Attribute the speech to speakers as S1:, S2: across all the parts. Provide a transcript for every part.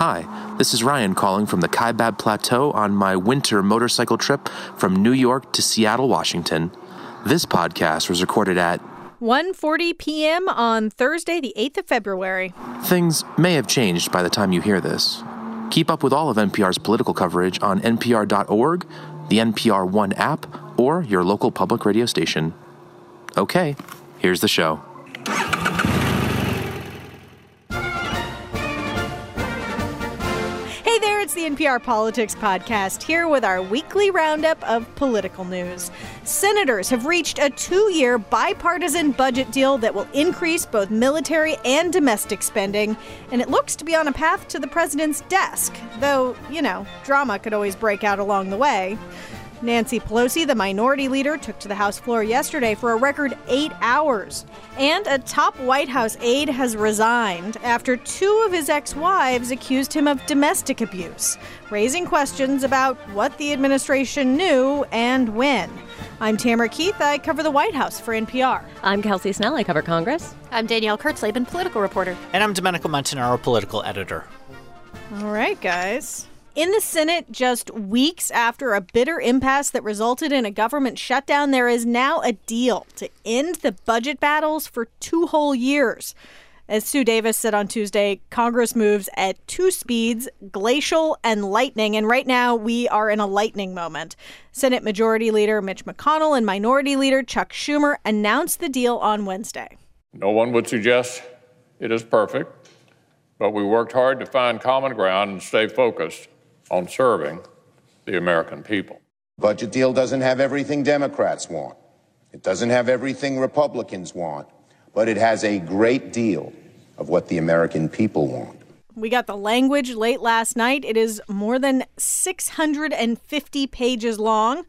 S1: Hi, this is Ryan calling from the Kaibab Plateau on my winter motorcycle trip from New York to Seattle, Washington. This podcast was recorded at
S2: 1:40 p.m. on Thursday, the 8th of February.
S1: Things may have changed by the time you hear this. Keep up with all of NPR's political coverage on npr.org, the NPR One app, or your local public radio station. Okay, here's the show.
S2: The NPR Politics Podcast here with our weekly roundup of political news. Senators have reached a two year bipartisan budget deal that will increase both military and domestic spending, and it looks to be on a path to the president's desk, though, you know, drama could always break out along the way. Nancy Pelosi, the minority leader, took to the House floor yesterday for a record eight hours. And a top White House aide has resigned after two of his ex wives accused him of domestic abuse, raising questions about what the administration knew and when. I'm Tamara Keith. I cover the White House for NPR.
S3: I'm Kelsey Snell. I cover Congress.
S4: I'm Danielle Kurtzleben, political reporter.
S5: And I'm Domenico Montanaro, political editor.
S2: All right, guys. In the Senate, just weeks after a bitter impasse that resulted in a government shutdown, there is now a deal to end the budget battles for two whole years. As Sue Davis said on Tuesday, Congress moves at two speeds glacial and lightning. And right now, we are in a lightning moment. Senate Majority Leader Mitch McConnell and Minority Leader Chuck Schumer announced the deal on Wednesday.
S6: No one would suggest it is perfect, but we worked hard to find common ground and stay focused on serving the American people.
S7: Budget deal doesn't have everything Democrats want. It doesn't have everything Republicans want, but it has a great deal of what the American people want.
S2: We got the language late last night. It is more than 650 pages long.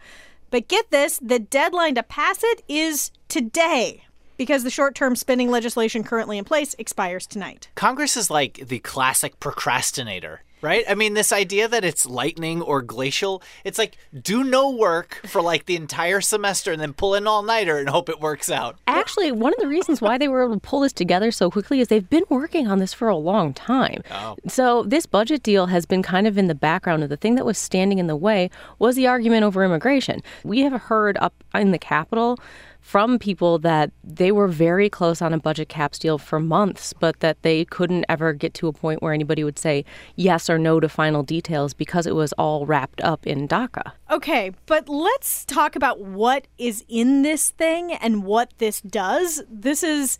S2: But get this the deadline to pass it is today because the short term spending legislation currently in place expires tonight.
S5: Congress is like the classic procrastinator right? I mean, this idea that it's lightning or glacial, it's like do no work for like the entire semester and then pull an all nighter and hope it works out.
S3: Actually, one of the reasons why they were able to pull this together so quickly is they've been working on this for a long time.
S5: Oh.
S3: So, this budget deal has been kind of in the background of the thing that was standing in the way was the argument over immigration. We have heard up in the Capitol from people that they were very close on a budget caps deal for months, but that they couldn't ever get to a point where anybody would say yes or no to final details because it was all wrapped up in DACA.
S2: Okay, but let's talk about what is in this thing and what this does. This is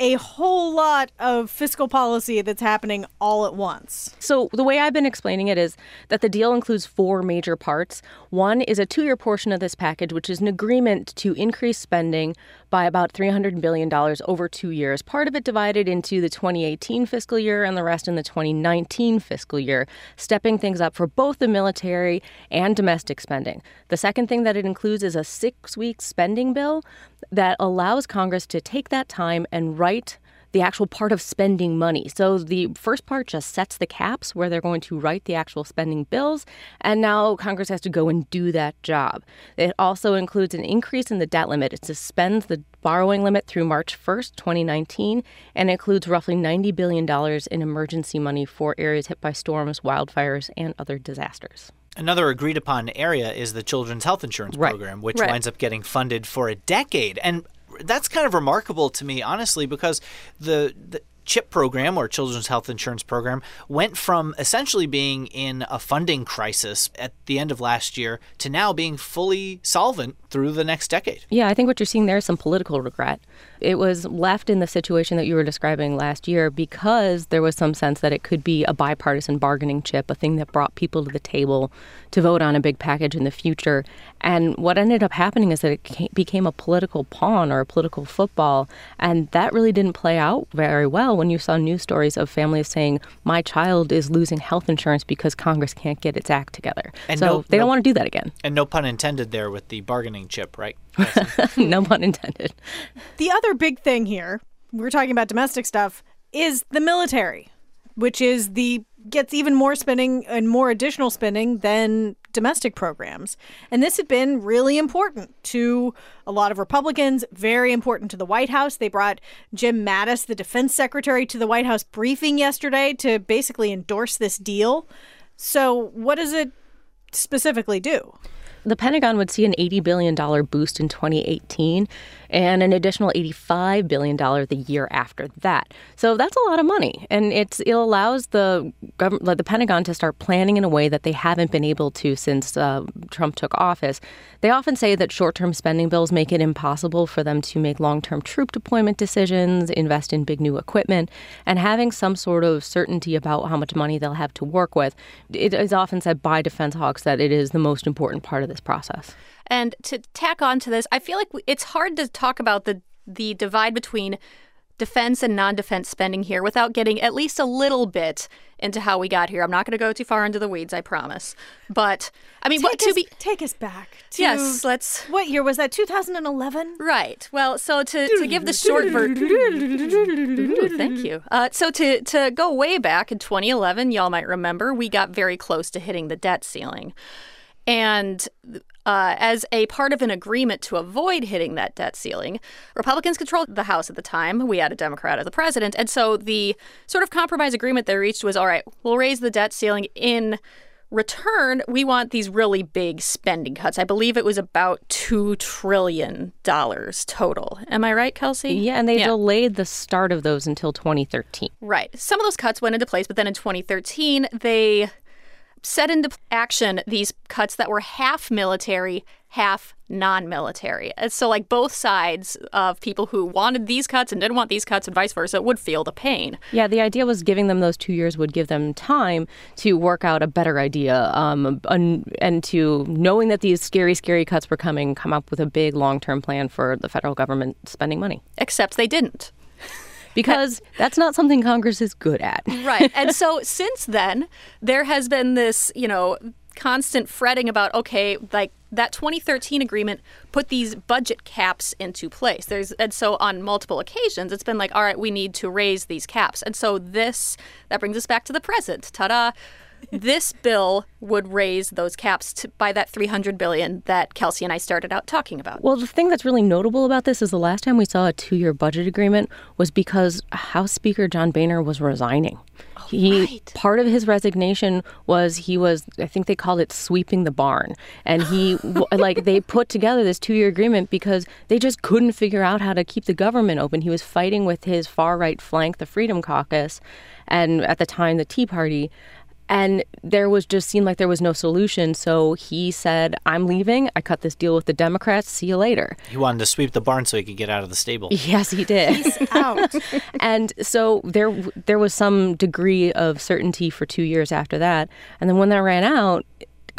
S2: a whole lot of fiscal policy that's happening all at once.
S3: So, the way I've been explaining it is that the deal includes four major parts. One is a two year portion of this package, which is an agreement to increase spending by about $300 billion over two years. Part of it divided into the 2018 fiscal year and the rest in the 2019 fiscal year, stepping things up for both the military and domestic spending. The second thing that it includes is a six week spending bill that allows Congress to take that time and write the actual part of spending money. So the first part just sets the caps where they're going to write the actual spending bills, and now Congress has to go and do that job. It also includes an increase in the debt limit. It suspends the borrowing limit through March 1st, 2019, and includes roughly $90 billion in emergency money for areas hit by storms, wildfires, and other disasters.
S5: Another agreed upon area is the Children's Health Insurance
S3: Right.
S5: Program, which
S3: Right.
S5: winds up getting funded for a decade. And that's kind of remarkable to me, honestly, because the, the CHIP program or Children's Health Insurance Program went from essentially being in a funding crisis at the end of last year to now being fully solvent through the next decade.
S3: Yeah, I think what you're seeing there is some political regret. It was left in the situation that you were describing last year because there was some sense that it could be a bipartisan bargaining chip, a thing that brought people to the table to vote on a big package in the future. And what ended up happening is that it became a political pawn or a political football. And that really didn't play out very well when you saw news stories of families saying, My child is losing health insurance because Congress can't get its act together.
S5: And
S3: so
S5: no-
S3: they don't
S5: no-
S3: want to do that again.
S5: And no pun intended there with the bargaining chip, right?
S3: no pun intended.
S2: The other big thing here, we're talking about domestic stuff, is the military, which is the gets even more spending and more additional spending than domestic programs. And this had been really important to a lot of Republicans, very important to the White House. They brought Jim Mattis, the defense secretary, to the White House briefing yesterday to basically endorse this deal. So, what does it specifically do?
S3: The Pentagon would see an $80 billion boost in 2018 and an additional $85 billion the year after that. So that's a lot of money. And it allows the, government, the Pentagon to start planning in a way that they haven't been able to since uh, Trump took office. They often say that short term spending bills make it impossible for them to make long term troop deployment decisions, invest in big new equipment, and having some sort of certainty about how much money they'll have to work with. It is often said by defense hawks that it is the most important part of this process.
S4: And to tack on to this, I feel like it's hard to talk about the the divide between defense and non-defense spending here without getting at least a little bit into how we got here. I'm not going to go too far into the weeds, I promise. But I mean,
S2: take
S4: what to
S2: us,
S4: be
S2: take us back. To,
S4: yes, let's.
S2: What year was that? 2011.
S4: Right. Well, so to, to give the short version. Thank you. Uh, so to to go way back in 2011, y'all might remember we got very close to hitting the debt ceiling. And uh, as a part of an agreement to avoid hitting that debt ceiling, Republicans controlled the House at the time. We had a Democrat as the president. And so the sort of compromise agreement they reached was all right, we'll raise the debt ceiling in return, we want these really big spending cuts. I believe it was about $2 trillion total. Am I right, Kelsey?
S3: Yeah, and they yeah. delayed the start of those until 2013.
S4: Right. Some of those cuts went into place, but then in 2013, they set into action these cuts that were half military, half non military. So, like both sides of people who wanted these cuts and didn't want these cuts and vice versa would feel the pain.
S3: Yeah, the idea was giving them those two years would give them time to work out a better idea um, and, and to, knowing that these scary, scary cuts were coming, come up with a big long term plan for the federal government spending money.
S4: Except they didn't
S3: because that's not something Congress is good at.
S4: right. And so since then, there has been this, you know, constant fretting about okay, like that 2013 agreement put these budget caps into place. There's and so on multiple occasions it's been like all right, we need to raise these caps. And so this that brings us back to the present. Ta-da this bill would raise those caps to, by that 300 billion that Kelsey and I started out talking about.
S3: Well, the thing that's really notable about this is the last time we saw a two-year budget agreement was because House Speaker John Boehner was resigning.
S4: Oh,
S3: he
S4: right.
S3: part of his resignation was he was I think they called it sweeping the barn, and he like they put together this two-year agreement because they just couldn't figure out how to keep the government open. He was fighting with his far right flank, the Freedom Caucus, and at the time the Tea Party and there was just seemed like there was no solution. So he said, I'm leaving. I cut this deal with the Democrats. See you later.
S5: He wanted to sweep the barn so he could get out of the stable.
S3: Yes, he did.
S2: He's out.
S3: and so there there was some degree of certainty for two years after that. And then when that ran out,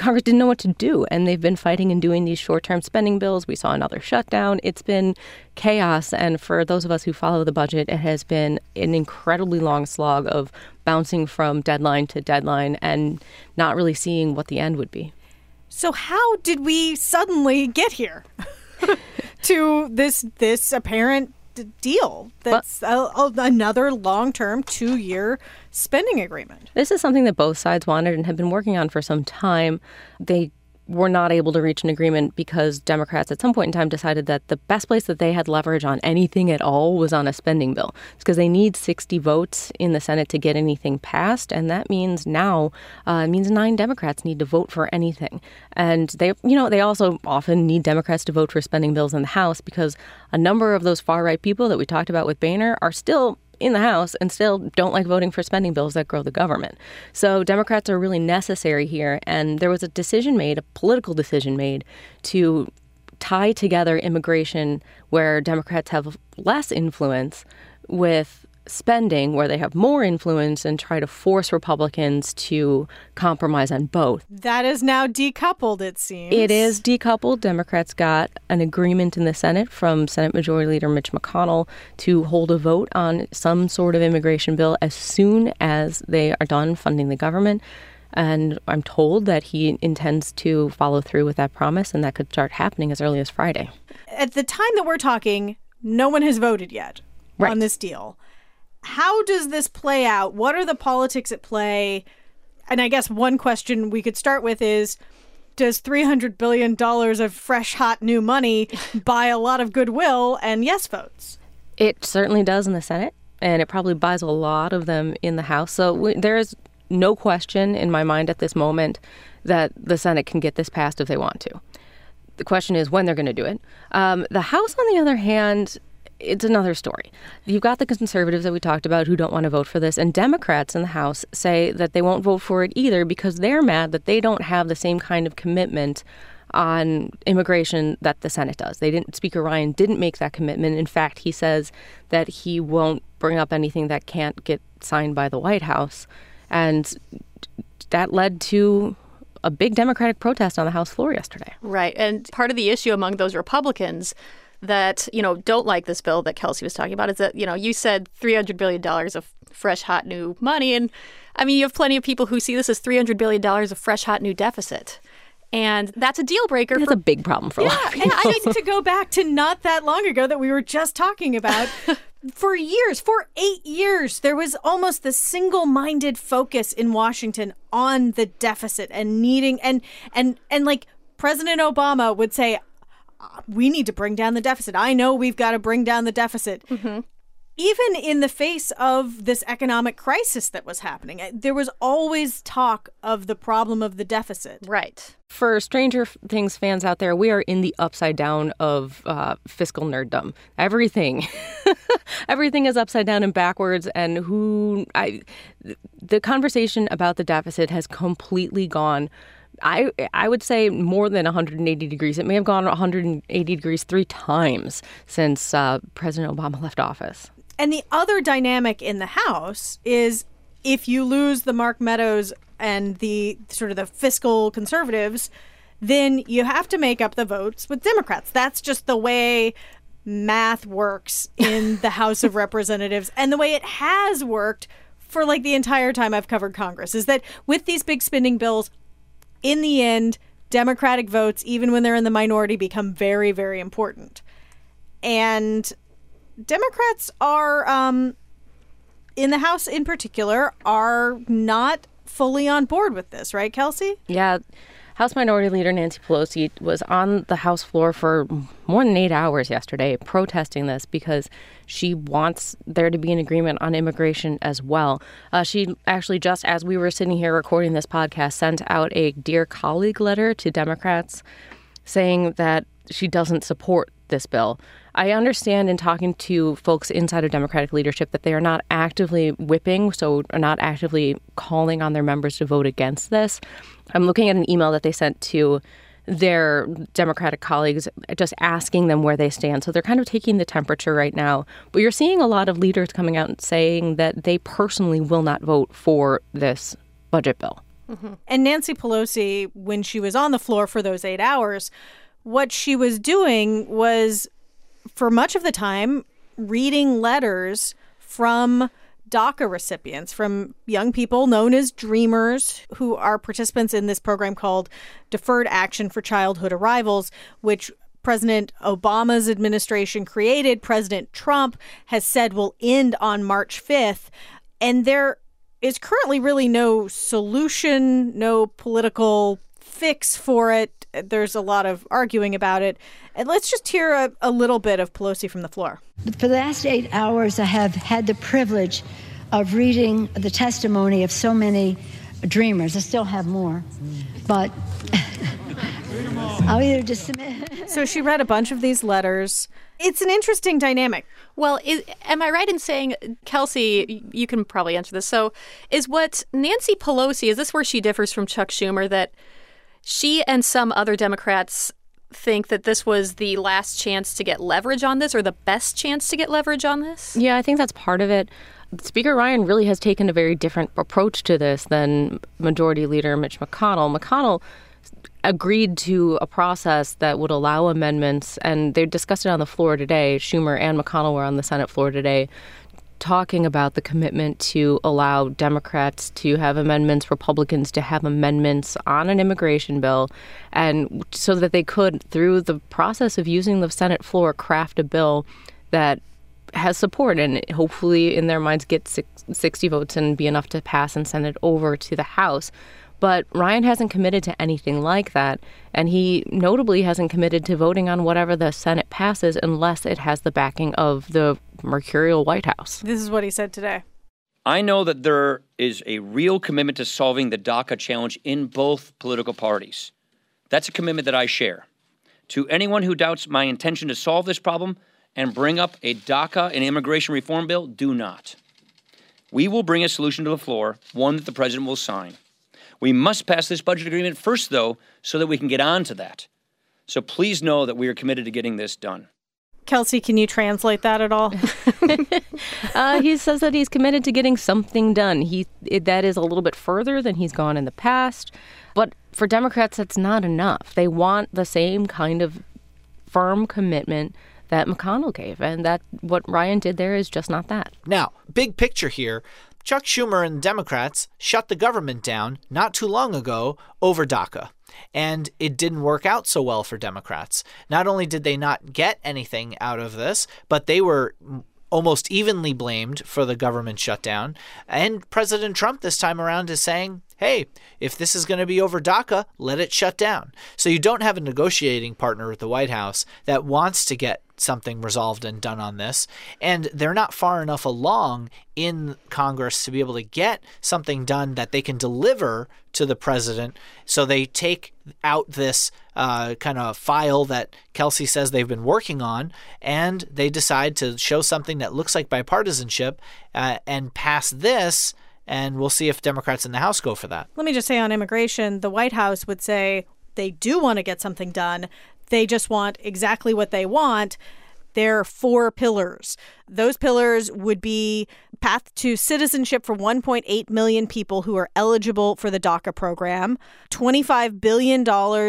S3: Congress didn't know what to do, and they've been fighting and doing these short term spending bills. We saw another shutdown. It's been chaos. And for those of us who follow the budget, it has been an incredibly long slog of bouncing from deadline to deadline and not really seeing what the end would be.
S2: So, how did we suddenly get here to this this apparent deal that's a, a, another long-term two-year spending agreement.
S3: This is something that both sides wanted and have been working on for some time. They were not able to reach an agreement because Democrats at some point in time decided that the best place that they had leverage on anything at all was on a spending bill. It's because they need 60 votes in the Senate to get anything passed, and that means now uh, means nine Democrats need to vote for anything. And they, you know, they also often need Democrats to vote for spending bills in the House because a number of those far right people that we talked about with Boehner are still in the House and still don't like voting for spending bills that grow the government. So Democrats are really necessary here. And there was a decision made, a political decision made, to tie together immigration where Democrats have less influence with spending where they have more influence and try to force Republicans to compromise on both.
S2: That is now decoupled, it seems.
S3: It is decoupled. Democrats got an agreement in the Senate from Senate Majority Leader Mitch McConnell to hold a vote on some sort of immigration bill as soon as they are done funding the government. And I'm told that he intends to follow through with that promise, and that could start happening as early as Friday.
S2: At the time that we're talking, no one has voted yet
S3: right.
S2: on this deal how does this play out? What are the politics at play? And I guess one question we could start with is does $300 billion of fresh, hot new money buy a lot of goodwill and yes votes?
S3: It certainly does in the Senate, and it probably buys a lot of them in the House. So we, there is no question in my mind at this moment that the Senate can get this passed if they want to. The question is when they're going to do it. Um, the House, on the other hand, it's another story. You've got the conservatives that we talked about who don't want to vote for this, and Democrats in the House say that they won't vote for it either because they're mad that they don't have the same kind of commitment on immigration that the Senate does. They didn't Speaker Ryan didn't make that commitment. In fact, he says that he won't bring up anything that can't get signed by the White House. And that led to a big Democratic protest on the House floor yesterday.
S4: Right. And part of the issue among those Republicans that, you know, don't like this bill that Kelsey was talking about is that, you know, you said $300 billion of fresh, hot, new money. And I mean, you have plenty of people who see this as $300 billion of fresh, hot, new deficit. And that's a deal breaker.
S3: That's
S4: for,
S3: a big problem for
S2: yeah,
S3: a lot of people.
S2: And I need to go back to not that long ago that we were just talking about. for years, for eight years, there was almost the single-minded focus in Washington on the deficit and needing and and and like President Obama would say, "We need to bring down the deficit. I know we've got to bring down the deficit."
S4: Mm-hmm
S2: even in the face of this economic crisis that was happening, eh, there was always talk of the problem of the deficit.
S4: Right.
S3: For Stranger Things fans out there, we are in the upside down of uh, fiscal nerddom. Everything, everything is upside down and backwards. And who I, the conversation about the deficit has completely gone. I I would say more than 180 degrees. It may have gone 180 degrees three times since uh, President Obama left office.
S2: And the other dynamic in the House is if you lose the Mark Meadows and the sort of the fiscal conservatives, then you have to make up the votes with Democrats. That's just the way math works in the House of Representatives and the way it has worked for like the entire time I've covered Congress is that with these big spending bills, in the end, Democratic votes, even when they're in the minority, become very, very important. And Democrats are, um, in the House in particular, are not fully on board with this, right, Kelsey?
S3: Yeah. House Minority Leader Nancy Pelosi was on the House floor for more than eight hours yesterday protesting this because she wants there to be an agreement on immigration as well. Uh, she actually, just as we were sitting here recording this podcast, sent out a Dear Colleague letter to Democrats saying that she doesn't support this bill. I understand in talking to folks inside of Democratic leadership that they are not actively whipping, so are not actively calling on their members to vote against this. I'm looking at an email that they sent to their Democratic colleagues, just asking them where they stand. So they're kind of taking the temperature right now. But you're seeing a lot of leaders coming out and saying that they personally will not vote for this budget bill.
S2: Mm-hmm. And Nancy Pelosi, when she was on the floor for those eight hours, what she was doing was, for much of the time, reading letters from DACA recipients, from young people known as Dreamers, who are participants in this program called Deferred Action for Childhood Arrivals, which President Obama's administration created. President Trump has said will end on March 5th. And there is currently really no solution, no political fix for it. There's a lot of arguing about it. And let's just hear a, a little bit of Pelosi from the floor.
S8: For the last eight hours, I have had the privilege of reading the testimony of so many dreamers. I still have more, but I'll either just submit.
S2: so she read a bunch of these letters. It's an interesting dynamic.
S4: Well, is, am I right in saying, Kelsey, you can probably answer this. So, is what Nancy Pelosi, is this where she differs from Chuck Schumer that she and some other Democrats think that this was the last chance to get leverage on this or the best chance to get leverage on this?
S3: Yeah, I think that's part of it. Speaker Ryan really has taken a very different approach to this than Majority Leader Mitch McConnell. McConnell agreed to a process that would allow amendments, and they discussed it on the floor today. Schumer and McConnell were on the Senate floor today talking about the commitment to allow Democrats to have amendments, Republicans to have amendments on an immigration bill, and so that they could, through the process of using the Senate floor, craft a bill that has support and hopefully in their minds get 60 votes and be enough to pass and send it over to the House. But Ryan hasn't committed to anything like that. And he notably hasn't committed to voting on whatever the Senate passes unless it has the backing of the mercurial White House.
S2: This is what he said today.
S9: I know that there is a real commitment to solving the DACA challenge in both political parties. That's a commitment that I share. To anyone who doubts my intention to solve this problem and bring up a DACA and immigration reform bill, do not. We will bring a solution to the floor, one that the president will sign. We must pass this budget agreement first, though, so that we can get on to that. So please know that we are committed to getting this done.
S2: Kelsey, can you translate that at all?
S3: uh, he says that he's committed to getting something done. He it, that is a little bit further than he's gone in the past, but for Democrats, that's not enough. They want the same kind of firm commitment that McConnell gave, and that what Ryan did there is just not that.
S5: Now, big picture here. Chuck Schumer and the Democrats shut the government down not too long ago over DACA. And it didn't work out so well for Democrats. Not only did they not get anything out of this, but they were almost evenly blamed for the government shutdown. And President Trump this time around is saying, hey, if this is going to be over DACA, let it shut down. So you don't have a negotiating partner at the White House that wants to get something resolved and done on this. And they're not far enough along in Congress to be able to get something done that they can deliver to the president. So they take out this uh, kind of file that Kelsey says they've been working on, and they decide to show something that looks like bipartisanship uh, and pass this. And we'll see if Democrats in the House go for that.
S2: Let me just say on immigration, the White House would say they do want to get something done. They just want exactly what they want. There are four pillars. Those pillars would be path to citizenship for 1.8 million people who are eligible for the DACA program, $25 billion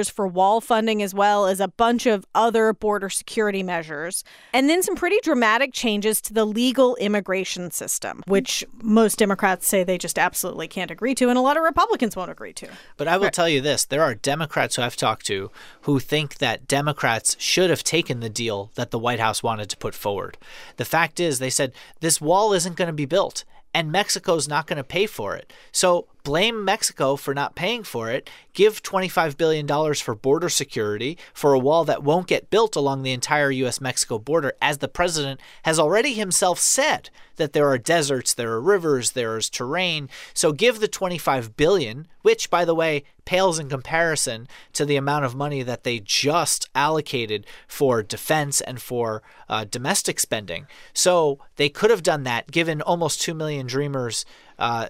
S2: for wall funding, as well as a bunch of other border security measures, and then some pretty dramatic changes to the legal immigration system, which most Democrats say they just absolutely can't agree to, and a lot of Republicans won't agree to.
S5: But I will tell you this there are Democrats who I've talked to who think that Democrats should have taken the deal that the White House wanted to put forward. The fact is, they said this wall isn't going to be built and Mexico's not going to pay for it. So blame Mexico for not paying for it. Give $25 billion for border security for a wall that won't get built along the entire U.S. Mexico border, as the president has already himself said that there are deserts, there are rivers, there is terrain. So give the 25 billion, which, by the way, pales in comparison to the amount of money that they just allocated for defense and for uh, domestic spending. So they could have done that, given almost 2 million Dreamers. Uh,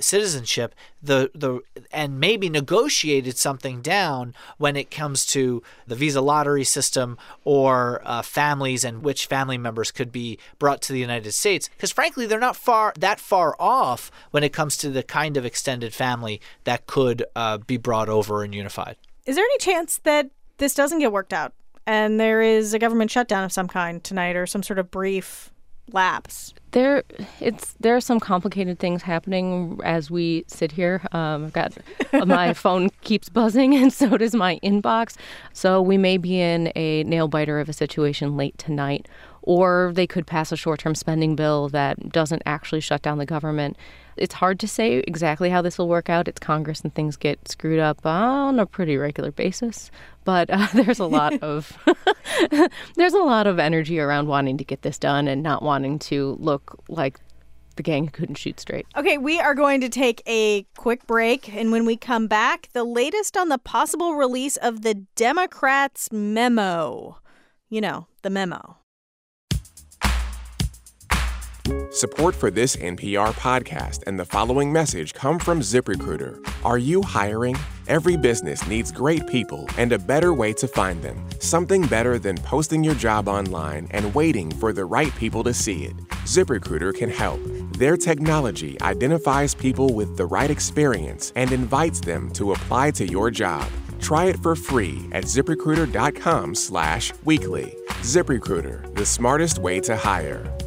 S5: citizenship the the and maybe negotiated something down when it comes to the visa lottery system or uh, families and which family members could be brought to the United States because frankly they're not far that far off when it comes to the kind of extended family that could uh, be brought over and unified.
S2: Is there any chance that this doesn't get worked out and there is a government shutdown of some kind tonight or some sort of brief lapse?
S3: There, it's there are some complicated things happening as we sit here. Um, I've got my phone keeps buzzing, and so does my inbox. So we may be in a nail biter of a situation late tonight, or they could pass a short-term spending bill that doesn't actually shut down the government. It's hard to say exactly how this will work out. It's Congress, and things get screwed up on a pretty regular basis. But uh, there's a lot of there's a lot of energy around wanting to get this done and not wanting to look like the gang couldn't shoot straight.
S2: Okay, we are going to take a quick break. And when we come back, the latest on the possible release of the Democrats' memo. You know, the memo.
S10: Support for this NPR podcast and the following message come from ZipRecruiter. Are you hiring? Every business needs great people and a better way to find them. Something better than posting your job online and waiting for the right people to see it. ZipRecruiter can help. Their technology identifies people with the right experience and invites them to apply to your job. Try it for free at ziprecruiter.com slash weekly. ZipRecruiter, the smartest way to hire.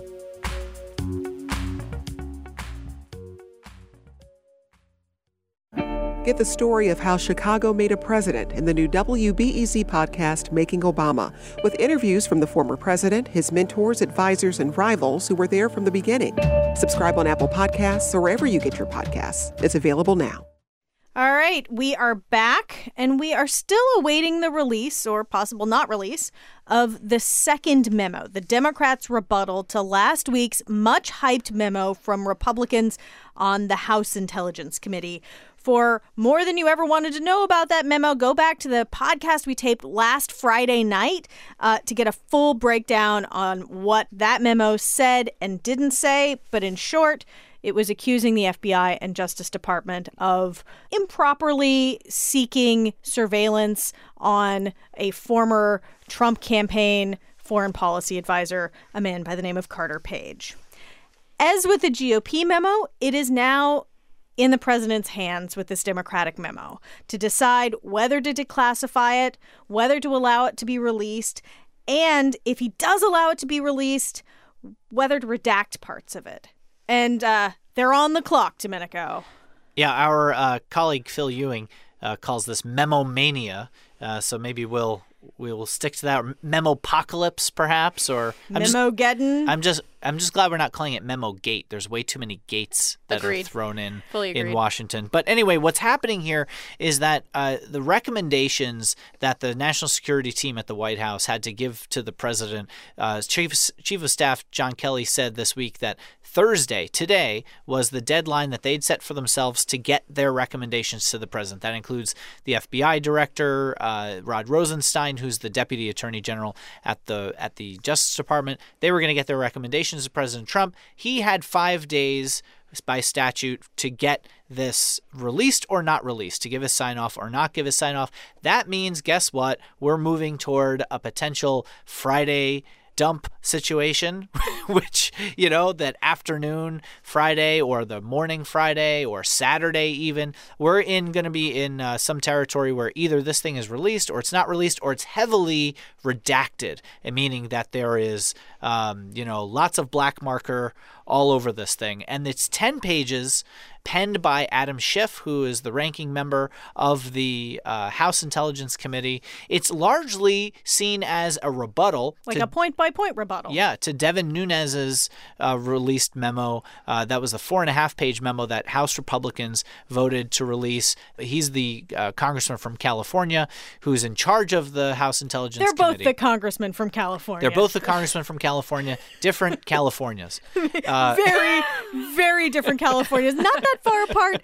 S11: Get the story of how Chicago made a president in the new WBEZ podcast, Making Obama, with interviews from the former president, his mentors, advisors, and rivals who were there from the beginning. Subscribe on Apple Podcasts or wherever you get your podcasts. It's available now.
S2: All right, we are back and we are still awaiting the release or possible not release of the second memo, the Democrats' rebuttal to last week's much hyped memo from Republicans on the House Intelligence Committee. For more than you ever wanted to know about that memo, go back to the podcast we taped last Friday night uh, to get a full breakdown on what that memo said and didn't say. But in short, it was accusing the FBI and Justice Department of improperly seeking surveillance on a former Trump campaign foreign policy advisor, a man by the name of Carter Page. As with the GOP memo, it is now in the president's hands with this Democratic memo to decide whether to declassify it, whether to allow it to be released, and if he does allow it to be released, whether to redact parts of it. And uh, they're on the clock, Domenico.
S5: Yeah, our uh, colleague Phil Ewing uh, calls this memo mania. Uh, so maybe we'll we will stick to that memo apocalypse, perhaps, or
S2: memo geddon.
S5: I'm just I'm just glad we're not calling it memo gate. There's way too many gates that
S4: agreed.
S5: are thrown in in. Washington. But anyway, what's happening here is that uh, the recommendations that the national security team at the White House had to give to the president, uh, Chief Chief of Staff John Kelly said this week that Thursday, today, was the deadline that they'd set for themselves to get their recommendations to the president. That includes the FBI director, uh, Rod Rosenstein, who's the deputy attorney general at the at the Justice Department. They were going to get their recommendations to President Trump. He had five days by statute to get this released or not released, to give a sign off or not give a sign off. That means, guess what? We're moving toward a potential Friday dump situation, which, you know, that afternoon Friday or the morning Friday or Saturday, even, we're in going to be in uh, some territory where either this thing is released or it's not released or it's heavily redacted, meaning that there is, um, you know, lots of black marker all over this thing. And it's 10 pages penned by Adam Schiff, who is the ranking member of the uh, House Intelligence Committee. It's largely seen as a rebuttal.
S2: Like
S5: to,
S2: a point by point rebuttal.
S5: Yeah, to Devin Nunes's uh, released memo. Uh, that was a four and a half page memo that House Republicans voted to release. He's the uh, congressman from California who's in charge of the House Intelligence
S2: They're
S5: Committee.
S2: both the congressman from California.
S5: They're both the congressman from California, different Californias. Uh,
S2: very, very different Californias. Not that far apart.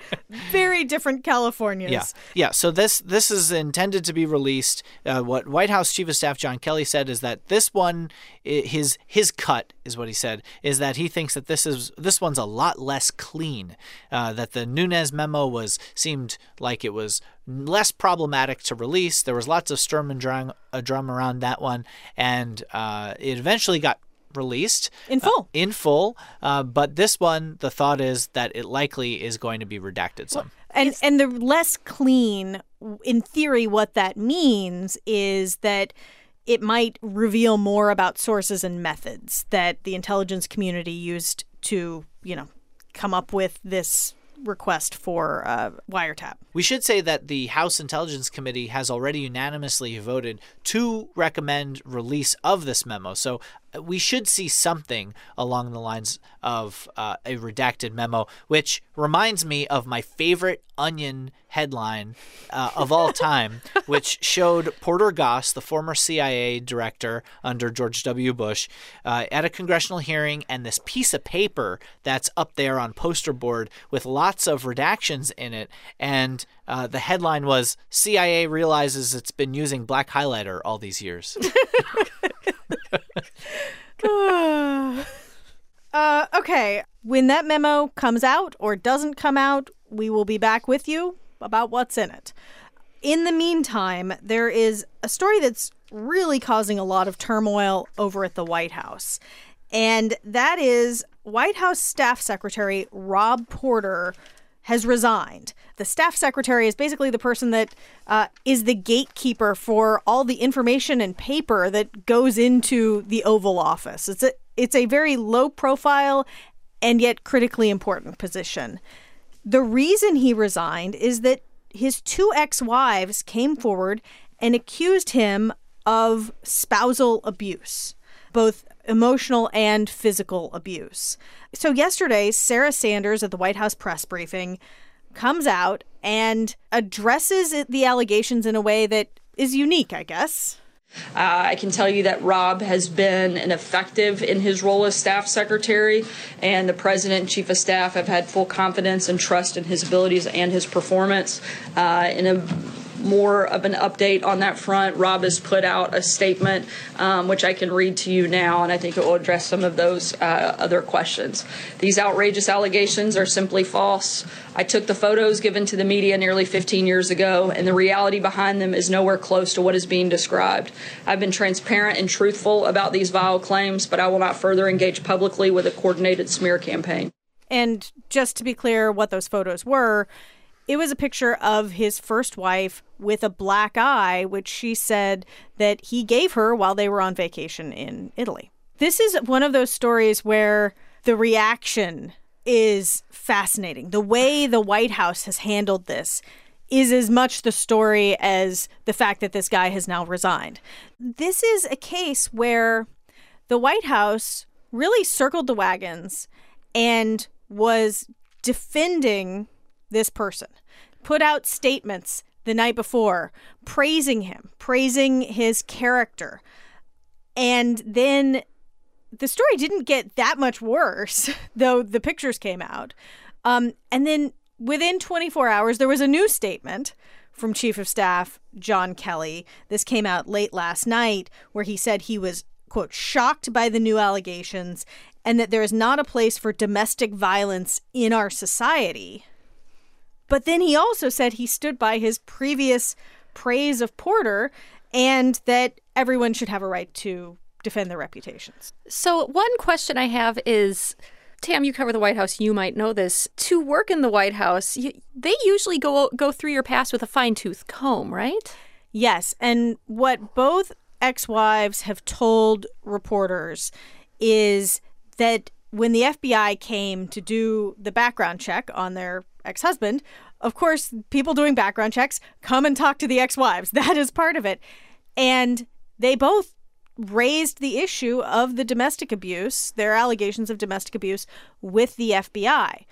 S2: Very different Californias.
S5: Yeah, yeah. So this this is intended to be released. Uh, what White House Chief of Staff John Kelly said is that this one, his his cut is what he said is that he thinks that this is this one's a lot less clean. Uh, that the Nunes memo was seemed like it was less problematic to release. There was lots of sturm and drum, uh, drum around that one, and uh, it eventually got released
S2: In full.
S5: uh, in full. Uh, but this one, the thought is that it likely is going to be redacted some.
S2: And and the less clean, in theory, what that means is that it might reveal more about sources and methods that the intelligence community used to, you know, come up with this request for wiretap.
S5: We should say that the House Intelligence Committee has already unanimously voted to recommend release of this memo. So we should see something along the lines of uh, a redacted memo, which reminds me of my favorite Onion headline uh, of all time, which showed Porter Goss, the former CIA director under George W. Bush, uh, at a congressional hearing, and this piece of paper that's up there on poster board with lots of redactions in it. And uh, the headline was CIA realizes it's been using black highlighter all these years.
S2: Uh, okay. When that memo comes out or doesn't come out, we will be back with you about what's in it. In the meantime, there is a story that's really causing a lot of turmoil over at the White House. And that is White House Staff Secretary Rob Porter has resigned. The staff secretary is basically the person that uh, is the gatekeeper for all the information and paper that goes into the Oval Office. It's a it's a very low profile and yet critically important position. The reason he resigned is that his two ex-wives came forward and accused him of spousal abuse, both emotional and physical abuse. So yesterday, Sarah Sanders at the White House press briefing comes out and addresses the allegations in a way that is unique, I guess.
S12: Uh, I can tell you that Rob has been an effective in his role as staff secretary, and the president and chief of staff have had full confidence and trust in his abilities and his performance. Uh, in a more of an update on that front. Rob has put out a statement, um, which I can read to you now, and I think it will address some of those uh, other questions. These outrageous allegations are simply false. I took the photos given to the media nearly 15 years ago, and the reality behind them is nowhere close to what is being described. I've been transparent and truthful about these vile claims, but I will not further engage publicly with a coordinated smear campaign.
S2: And just to be clear, what those photos were, it was a picture of his first wife with a black eye, which she said that he gave her while they were on vacation in Italy. This is one of those stories where the reaction is fascinating. The way the White House has handled this is as much the story as the fact that this guy has now resigned. This is a case where the White House really circled the wagons and was defending this person, put out statements the night before praising him, praising his character. And then the story didn't get that much worse, though the pictures came out. Um, and then within 24 hours, there was a new statement from Chief of Staff John Kelly. This came out late last night, where he said he was, quote, shocked by the new allegations and that there is not a place for domestic violence in our society. But then he also said he stood by his previous praise of Porter and that everyone should have a right to defend their reputations.
S4: So, one question I have is Tam, you cover the White House. You might know this. To work in the White House, you, they usually go go through your past with a fine tooth comb, right?
S2: Yes, and what both ex-wives have told reporters is that when the FBI came to do the background check on their ex husband, of course, people doing background checks come and talk to the ex wives. That is part of it. And they both raised the issue of the domestic abuse, their allegations of domestic abuse, with the FBI.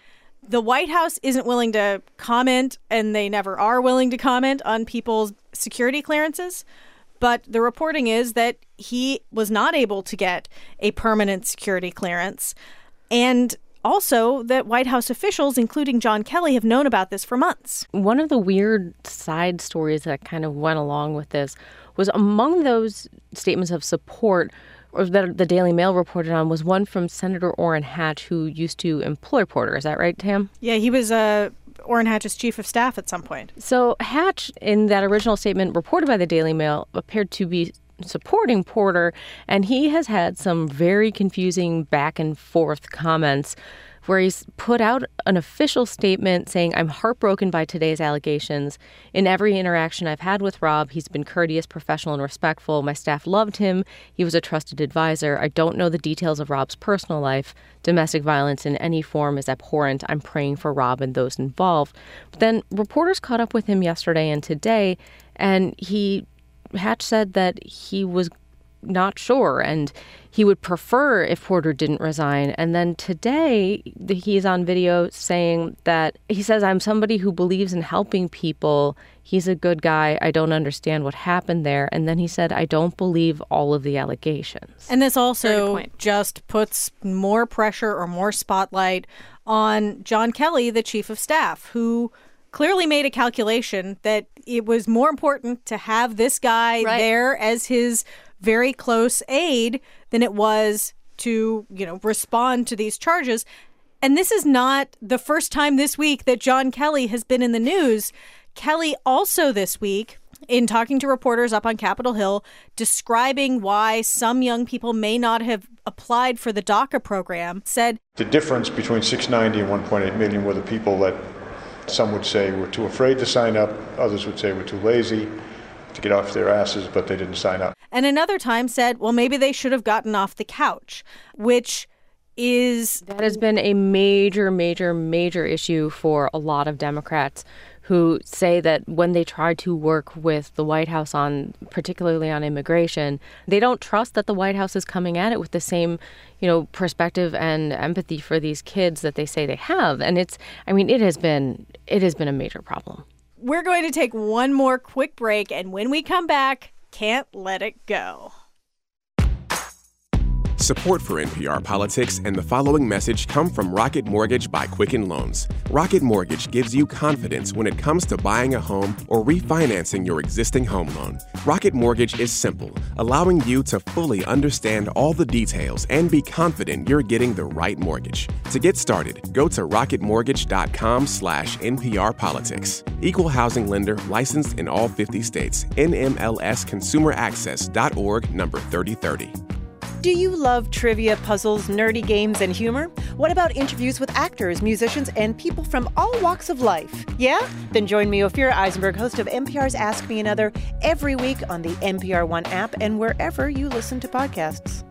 S2: The White House isn't willing to comment, and they never are willing to comment on people's security clearances. But the reporting is that he was not able to get a permanent security clearance. And also that White House officials, including John Kelly, have known about this for months.
S3: One of the weird side stories that kind of went along with this was among those statements of support or that the Daily Mail reported on was one from Senator Orrin Hatch, who used to employ Porter. Is that right, Tam?
S2: Yeah, he was uh, Orrin Hatch's chief of staff at some point.
S3: So Hatch, in that original statement reported by the Daily Mail, appeared to be supporting Porter, and he has had some very confusing back and forth comments where he's put out an official statement saying, I'm heartbroken by today's allegations. In every interaction I've had with Rob, he's been courteous, professional, and respectful. My staff loved him. He was a trusted advisor. I don't know the details of Rob's personal life. Domestic violence in any form is abhorrent. I'm praying for Rob and those involved. But then reporters caught up with him yesterday and today, and he Hatch said that he was not sure and he would prefer if Porter didn't resign. And then today, he's on video saying that he says, I'm somebody who believes in helping people. He's a good guy. I don't understand what happened there. And then he said, I don't believe all of the allegations.
S2: And this also just puts more pressure or more spotlight on John Kelly, the chief of staff, who clearly made a calculation that it was more important to have this guy right. there as his very close aide than it was to, you know, respond to these charges. And this is not the first time this week that John Kelly has been in the news. Kelly also this week in talking to reporters up on Capitol Hill, describing why some young people may not have applied for the DACA program, said
S13: The difference between 690 and 1.8 million were the people that some would say we're too afraid to sign up, others would say we're too lazy to get off their asses, but they didn't sign up.
S2: And another time said, well, maybe they should have gotten off the couch, which is
S3: that has been a major, major, major issue for a lot of Democrats who say that when they try to work with the White House on, particularly on immigration, they don't trust that the White House is coming at it with the same, you know, perspective and empathy for these kids that they say they have. And it's, I mean, it has been, it has been a major problem.
S2: We're going to take one more quick break, and when we come back, can't let it go.
S10: Support for NPR Politics and the following message come from Rocket Mortgage by Quicken Loans. Rocket Mortgage gives you confidence when it comes to buying a home or refinancing your existing home loan. Rocket Mortgage is simple, allowing you to fully understand all the details and be confident you're getting the right mortgage. To get started, go to rocketmortgage.com slash NPR Politics. Equal housing lender licensed in all 50 states. NMLSconsumeraccess.org number 3030.
S14: Do you love trivia, puzzles, nerdy games, and humor? What about interviews with actors, musicians, and people from all walks of life? Yeah? Then join me, Ophira Eisenberg, host of NPR's Ask Me Another, every week on the NPR One app and wherever you listen to podcasts.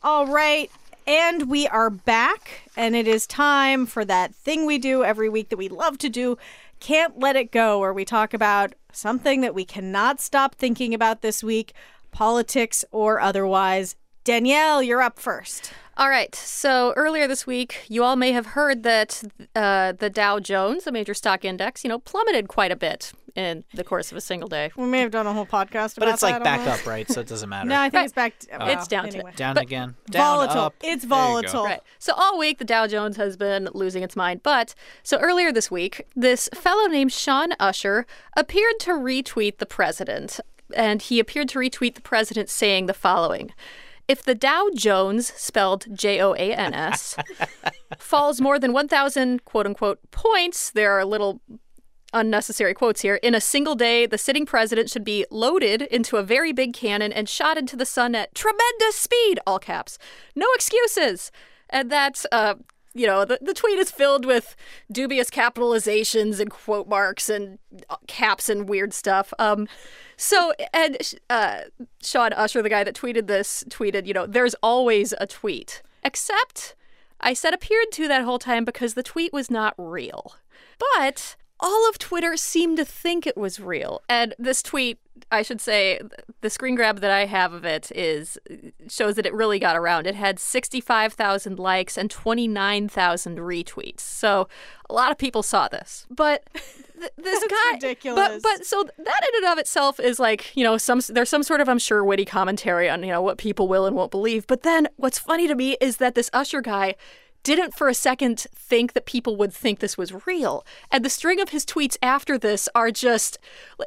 S2: All right. And we are back, and it is time for that thing we do every week that we love to do Can't Let It Go, where we talk about something that we cannot stop thinking about this week, politics or otherwise. Danielle, you're up first.
S4: All right. So earlier this week, you all may have heard that uh, the Dow Jones, the major stock index, you know, plummeted quite a bit in the course of a single day.
S2: We may have done a whole podcast about the But
S5: it's like
S2: that,
S5: back
S2: I
S5: up, right? So it doesn't matter.
S2: No, I think
S4: Right.
S2: it's back. To,
S5: Oh.
S4: Uh, it's down to-
S2: anyway.
S5: Down
S4: But-
S5: again. Down,
S2: volatile.
S5: up.
S2: It's
S5: There you go.
S2: volatile.
S4: Right. So all week the Dow Jones has been losing its mind. But so earlier this week, this fellow named Sean Usher appeared to retweet the president. And he appeared to retweet the president saying the following. If the Dow Jones, spelled J O A N S, falls more than 1,000 quote unquote points, there are little unnecessary quotes here. In a single day, the sitting president should be loaded into a very big cannon and shot into the sun at tremendous speed, all caps. No excuses. And that's, uh, you know, the, the tweet is filled with dubious capitalizations and quote marks and uh, caps and weird stuff. Um, so, and uh, Sean Usher, the guy that tweeted this, tweeted, you know, there's always a tweet. Except I said appeared to that whole time because the tweet was not real. But all of Twitter seemed to think it was real. And this tweet, I should say, the screen grab that I have of it is shows that it really got around. It had 65,000 likes and 29,000 retweets. So a lot of people saw this. But th- this
S2: That's
S4: guy
S2: ridiculous.
S4: But but so that in and of itself is like, you know, some there's some sort of I'm sure witty commentary on, you know, what people will and won't believe. But then what's funny to me is that this Usher guy didn't for a second think that people would think this was real. And the string of his tweets after this are just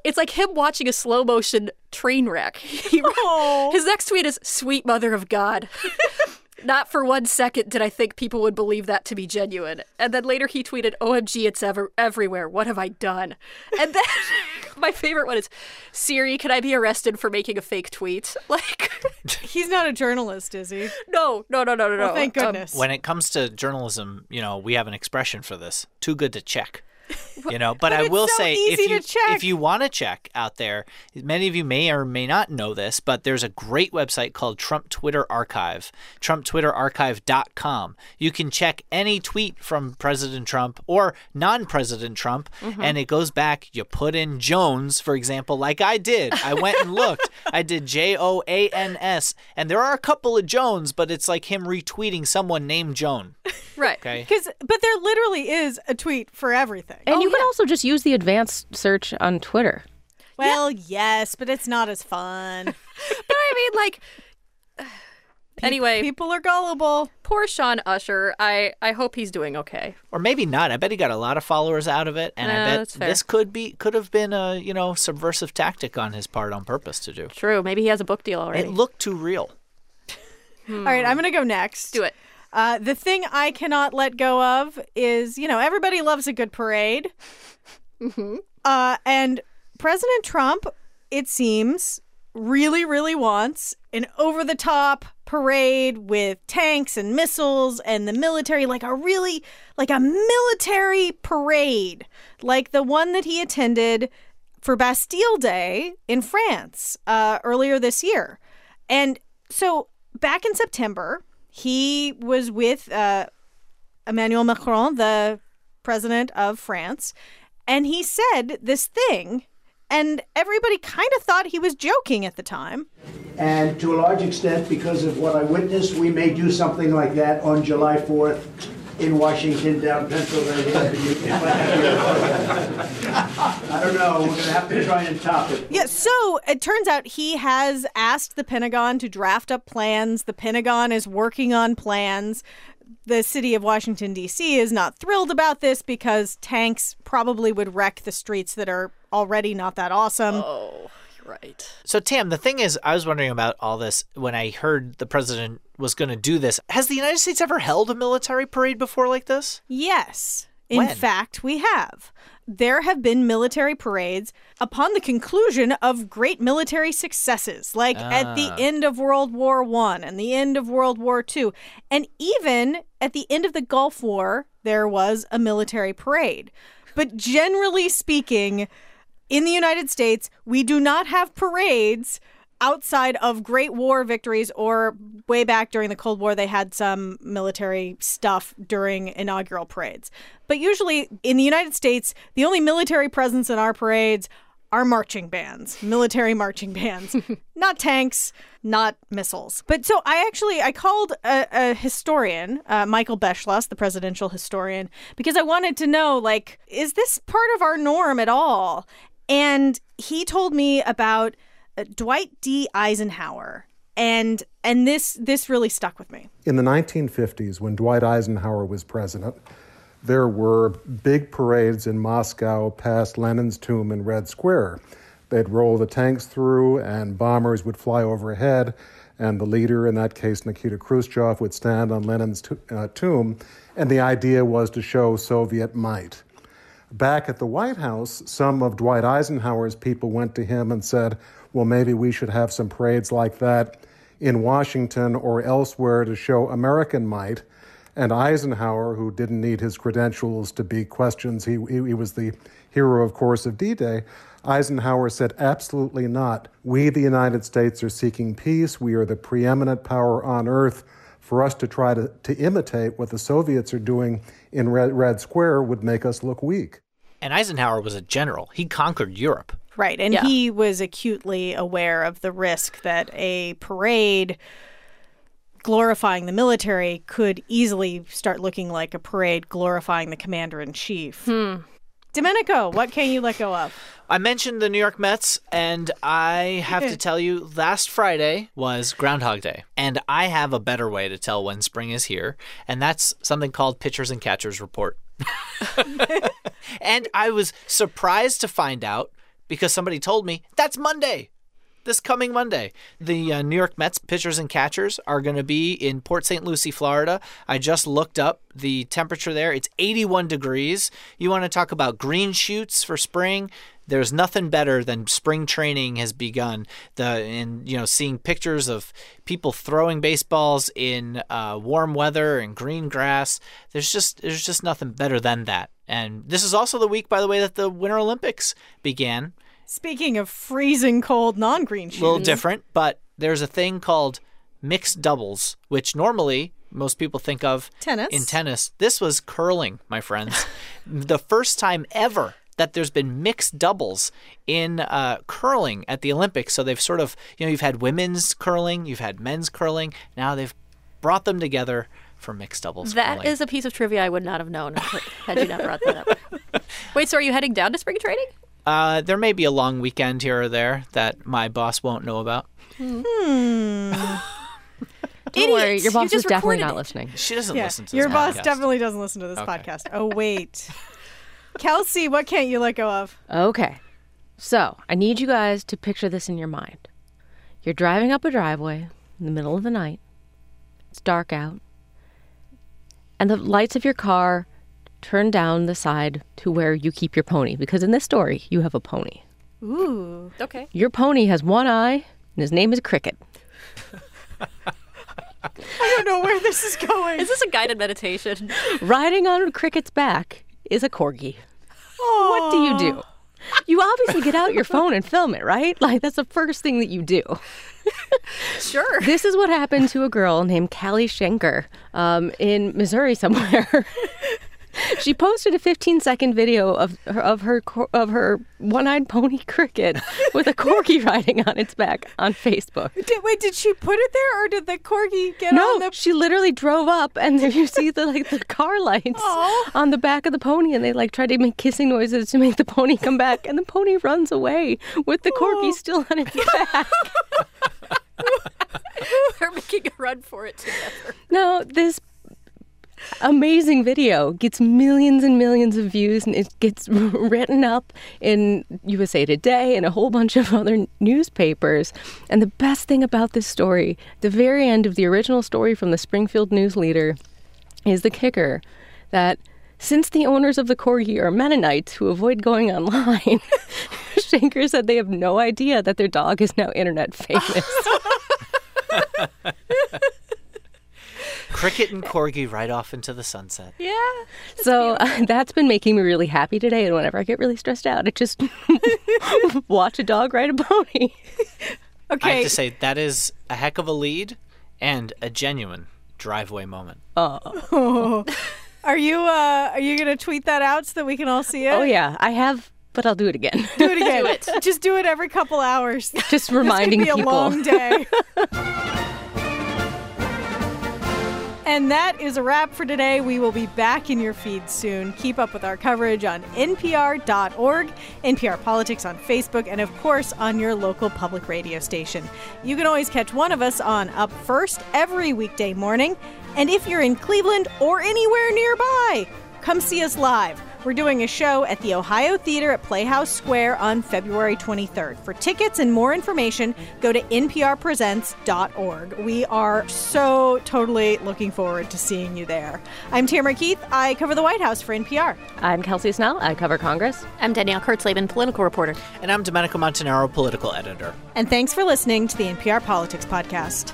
S4: it's like him watching a slow motion train wreck. He- oh. his next tweet is sweet mother of God. Not for one second did I think people would believe that to be genuine. And then later he tweeted, OMG, it's ever everywhere. What have I done? And then my favorite one is Siri, can I be arrested for making a fake tweet? Like
S2: He's not a journalist, is he?
S4: No, no, no, no, no,
S2: Well,
S4: no.
S2: thank
S4: Um,
S2: goodness.
S5: When it comes to journalism, you know, we have an expression for this. Too good to check. You know, but,
S2: But
S5: I will
S2: so
S5: say if you if you want to check out there, many of you may or may not know this, but there's a great website called Trump Twitter Archive, trumptwitterarchive.com. You can check any tweet from President Trump or non-President Trump
S2: Mm-hmm.
S5: and it goes back, you put in Jones, for example, like I did. I went and looked. I did J O A N S and there are a couple of Jones, but it's like him retweeting someone named Joan.
S4: Right.
S5: Okay.
S2: Because, but there literally is a tweet for everything.
S3: And oh, you can also just use the advanced search on Twitter.
S2: Well, yes, but it's not as fun.
S4: But I mean, like. Anyway,
S2: people are gullible.
S4: Poor Sean Usher. I I hope he's doing okay.
S5: Or maybe not. I bet he got a lot of followers out of it, and
S4: Yeah,
S5: I bet this could be could have been a you know subversive tactic on his part on purpose to do.
S4: True. Maybe he has a book deal already.
S5: It looked too real.
S2: All right, I'm going to go next.
S4: Do it.
S2: Uh, the thing I cannot let go of is, you know, everybody loves a good parade.
S4: Mm-hmm.
S2: Uh, and President Trump, it seems, really, really wants an over the top parade with tanks and missiles and the military, like a really, like a military parade, like the one that he attended for Bastille Day in France uh, earlier this year. And so back in September, he was with uh, Emmanuel Macron, the president of France, and he said this thing, and everybody kind of thought he was joking at the time.
S15: And to a large extent, because of what I witnessed, we may do something like that on July 4th in Washington, down Pennsylvania. I don't know. We're going to have to try and top it.
S2: Yeah, so it turns out he has asked the Pentagon to draft up plans. The Pentagon is working on plans. The city of Washington, D.C. is not thrilled about this because tanks probably would wreck the streets that are already not that awesome.
S4: Oh, right.
S5: So, Tam, the thing is, I was wondering about all this when I heard the president was going to do this. Has the United States ever held a military parade before like this?
S2: Yes. In
S5: When?
S2: fact, we have. There have been military parades upon the conclusion of great military successes, like at the
S16: Ah.
S2: end of World War One and the end of World War Two, and even at the end of the Gulf War, there was a military parade. But generally speaking, in the United States, we do not have parades outside of Great War victories or way back during the Cold War, they had some military stuff during inaugural parades. But usually in the United States, the only military presence in our parades are marching bands, military marching bands, not tanks, not missiles. But so I actually I called a, a historian, uh, Michael Beschloss, the presidential historian, because I wanted to know like is this part of our norm at all? And he told me about Dwight D. Eisenhower, and and this this really stuck with me.
S17: In the 1950s, when Dwight Eisenhower was president, there were big parades in Moscow past Lenin's tomb in Red Square. They'd roll the tanks through, and bombers would fly overhead, and the leader, in that case Nikita Khrushchev, would stand on Lenin's uh, tomb, and the idea was to show Soviet might. Back at the White House, some of Dwight Eisenhower's people went to him and said, well, maybe we should have some parades like that in Washington or elsewhere to show American might. And Eisenhower, who didn't need his credentials to be questions, he, he, he was the hero, of course, of D Day. Eisenhower said, absolutely not. We, the United States, are seeking peace. We are the preeminent power on earth. For us to try to, to imitate what the Soviets are doing in Red, Red Square would make us look weak.
S5: And Eisenhower was a general. He conquered Europe.
S2: Right. And
S5: Yeah.
S2: he was acutely aware of the risk that a parade glorifying the military could easily start looking like a parade glorifying the commander in chief.
S4: Hmm.
S2: Domenico, what can you let go of?
S5: I mentioned the New York Mets, and I have to tell you, last Friday was Groundhog Day. And I have a better way to tell when spring is here, and that's something called Pitchers and Catchers Report. and I was surprised to find out because somebody told me that's Monday. This coming Monday, the uh, New York Mets pitchers and catchers are going to be in Port St. Lucie, Florida. I just looked up the temperature there. It's 81 degrees. You want to talk about green shoots for spring? There's nothing better than spring training has begun. The and you know seeing pictures of people throwing baseballs in uh, warm weather and green grass. There's just there's just nothing better than that. And this is also the week, by the way, that the Winter Olympics began.
S2: Speaking of freezing cold non green shoes.
S5: A little different, but there's a thing called mixed doubles, which normally most people think of
S2: Tennis.
S5: in tennis. This was curling, my friends. the first time ever that there's been mixed doubles in uh, curling at the Olympics. So they've sort of, you know, you've had women's curling, you've had men's curling. Now they've brought them together for mixed doubles.
S4: That
S5: curling.
S4: is a piece of trivia I would not have known had you not brought that up. Wait, so are you heading down to spring training?
S5: Uh, there may be a long weekend here or there that my boss won't know about.
S2: Hmm.
S3: Don't worry, your boss
S2: You
S3: is definitely not
S2: it.
S3: listening.
S5: She doesn't
S2: Yeah,
S5: listen to
S2: Your
S5: this
S2: boss
S5: podcast.
S2: definitely doesn't listen to this
S5: Okay.
S2: podcast. Oh, wait. Kelsey, what can't you let go of?
S3: Okay. So I need you guys to picture this in your mind. You're driving up a driveway in the middle of the night. It's dark out. And the lights of your car turn down the side to where you keep your pony. Because in this story, you have a pony.
S2: Ooh.
S4: Okay.
S3: Your pony has one eye, and his name is Cricket.
S2: I don't know where this is going.
S4: Is this a guided meditation?
S3: Riding on Cricket's back is a corgi. What do you do? you obviously get out your phone and film it, right? Like that's the first thing that you do.
S4: sure.
S3: This is what happened to a girl named Callie Schenker um, in Missouri somewhere. she posted a 15 second video of her of her of her one-eyed pony cricket with a corgi riding on its back on Facebook.
S2: Did, wait, did she put it there, or did the corgi get
S3: no,
S2: on the?
S3: she literally drove up, and there you see the like the car lights on the back of the pony, and they like try to make kissing noises to make the pony come back, and the pony runs away with the corgi still on its back.
S4: They're making a run for it together.
S3: No, this amazing video gets millions and millions of views and it gets written up in USA Today and a whole bunch of other newspapers. And the best thing about this story, the very end of the original story from the Springfield News Leader, is the kicker that since the owners of the corgi are Mennonites who avoid going online, Shanker said they have no idea that their dog is now internet famous.
S5: Cricket and corgi right off into the sunset.
S4: Yeah.
S3: So uh, that's been making me really happy today. And whenever I get really stressed out, I just watch a dog ride a pony. Okay.
S5: I have to say that is a heck of a lead and a genuine driveway moment.
S3: Oh.
S2: Are you uh are you gonna tweet that out so that we can all see it?
S3: Oh yeah, I have, but I'll do it again.
S2: Do it again. Just do it every couple hours.
S3: Just reminding people.
S2: this could be
S3: people.
S2: a long day. And that is a wrap for today. We will be back in your feed soon. Keep up with our coverage on npr.org, NPR Politics on Facebook, and of course on your local public radio station. You can always catch one of us on Up First every weekday morning. And if you're in Cleveland or anywhere nearby, come see us live. We're doing a show at the Ohio Theater at Playhouse Square on February 23rd. For tickets and more information, go to nprpresents.org. We are so totally looking forward to seeing you there. I'm Tamara Keith. I cover the White House for NPR.
S3: I'm Kelsey Snell. I cover Congress.
S4: I'm Danielle Kurtzleben, political reporter.
S5: And I'm Domenico Montanaro, political editor.
S2: And thanks for listening to the NPR Politics Podcast.